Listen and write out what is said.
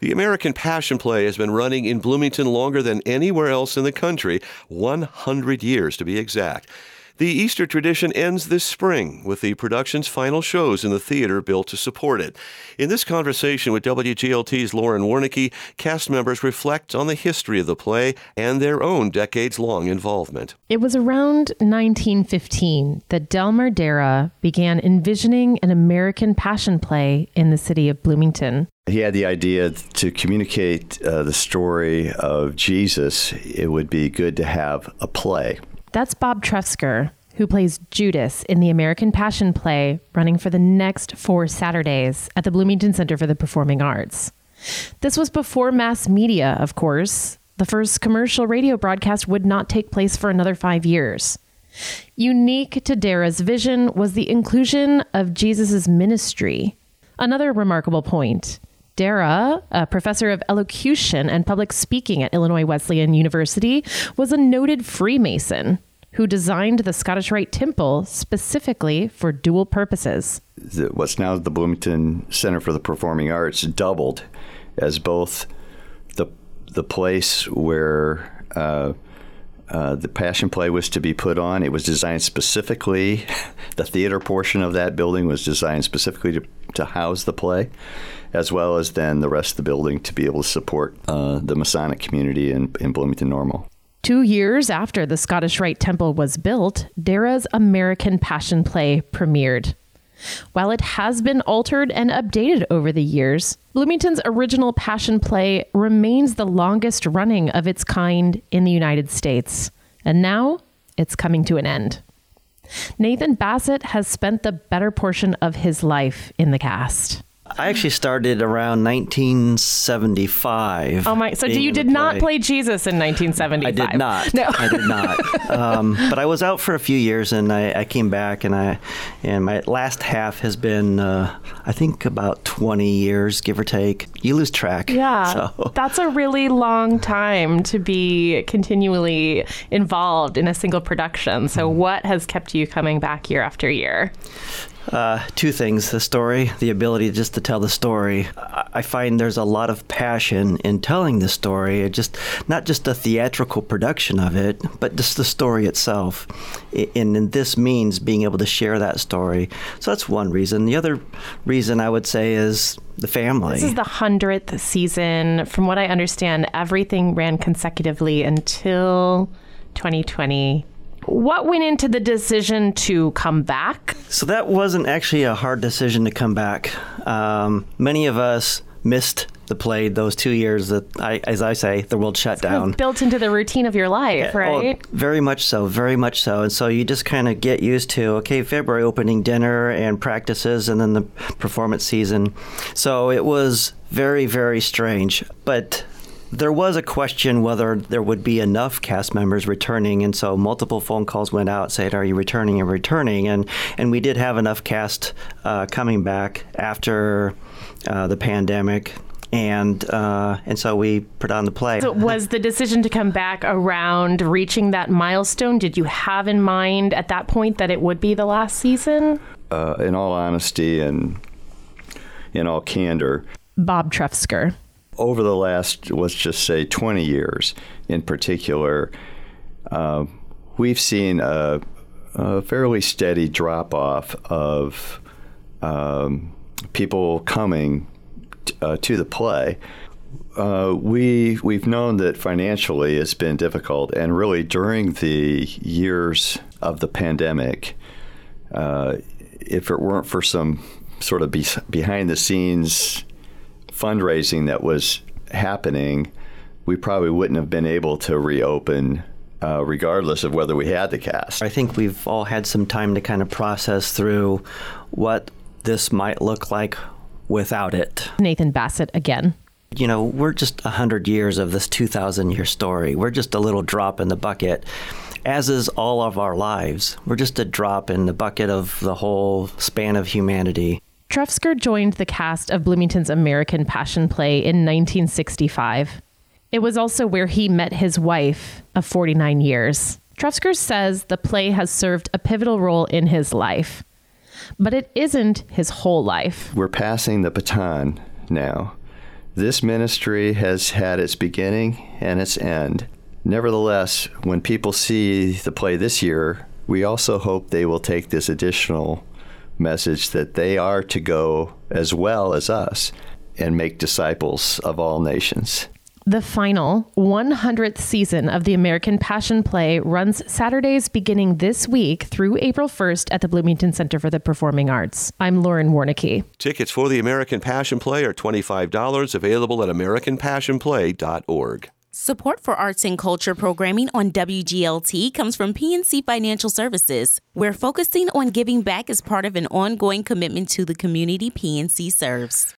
The American Passion Play has been running in Bloomington longer than anywhere else in the country, 100 years to be exact. The Easter tradition ends this spring with the production's final shows in the theater built to support it. In this conversation with WGLT's Lauren Warnecke, cast members reflect on the history of the play and their own decades long involvement. It was around 1915 that Delmar Darrah began envisioning an American passion play in the city of Bloomington. He had the idea to communicate uh, the story of Jesus. It would be good to have a play. That's Bob Trefzger, who plays Judas in the American Passion Play running for the next four Saturdays at the Bloomington Center for the Performing Arts. This was before mass media, of course. The first commercial radio broadcast would not take place for another five years. Unique to Darrah's vision was the inclusion of Jesus' ministry. Another remarkable point Darrah, a professor of elocution and public speaking at Illinois Wesleyan University, was a noted Freemason who designed the Scottish Rite Temple specifically for dual purposes. The, what's now the Bloomington Center for the Performing Arts doubled as both the the place where uh, uh, the Passion Play was to be put on. It was designed specifically. The theater portion of that building was designed specifically to, to house the play as well as then the rest of the building to be able to support uh, the Masonic community in, in Bloomington Normal. Two years after the Scottish Rite Temple was built, Darrah's American Passion Play premiered. While it has been altered and updated over the years, Bloomington's original Passion Play remains the longest running of its kind in the United States. And now it's coming to an end. Nathan Bassett has spent the better portion of his life in the cast. I actually started around 1975. Oh my! So you did not play Jesus in 1975? I did not. No, I did not. Um, but I was out for a few years, and I, I, came back, and I and my last half has been, uh, I think, about 20 years, give or take. You lose track. Yeah, so. that's a really long time to be continually involved in a single production. So, what has kept you coming back year after year? Uh, two things the story, the ability just to tell the story. I find there's a lot of passion in telling the story, it just not just the theatrical production of it, but just the story itself. And, and this means being able to share that story. So that's one reason. The other reason I would say is the family. This is the hundredth season. From what I understand, everything ran consecutively until 2020 what went into the decision to come back? So that wasn't actually a hard decision to come back. Um, many of us missed the play those two years that I, as I say, the world shut down. Kind of built into the routine of your life, oh, right? Oh, very much so, very much so. And so you just kind of get used to okay, February opening dinner and practices, and then the performance season. So it was very, very strange, but there was a question whether there would be enough cast members returning, and so multiple phone calls went out saying, "Are you returning and returning?" and and we did have enough cast uh, coming back after uh, the pandemic and uh, and so we put on the play. So was the decision to come back around reaching that milestone? Did you have in mind at that point that it would be the last season? Uh, in all honesty and in all candor, Bob Trefzger over the last, let's just say, 20 years in particular, uh, we've seen a, a, fairly steady drop off of um, people coming t- uh, to the play. Uh, we we've known that financially it's been difficult, and really during the years of the pandemic, uh, if it weren't for some sort of be- behind the scenes fundraising that was happening, we probably wouldn't have been able to reopen uh, regardless of whether we had the cast. I think we've all had some time to kind of process through what this might look like without it. Nathan Bassett again. You know, we're just 100 years of this 2,000 year story. We're just a little drop in the bucket, as is all of our lives. We're just a drop in the bucket of the whole span of humanity. Trefzger joined the cast of Bloomington's American Passion Play in 1965. It was also where he met his wife of 49 years. Trefzger says the play has served a pivotal role in his life, but it isn't his whole life. We're passing the baton now This ministry has had its beginning and its end. Nevertheless, when people see the play this year, we also hope they will take this additional message that they are to go as well as us and make disciples of all nations. The final 100th season of the American Passion Play runs Saturdays beginning this week through April 1st at the Bloomington Center for the Performing Arts. I'm Lauren Warnecke. Tickets for the American Passion Play are $25, available at americanpassionplay.org. Support for arts and culture programming on WGLT comes from PNC Financial Services. We're focusing on giving back as part of an ongoing commitment to the community PNC serves.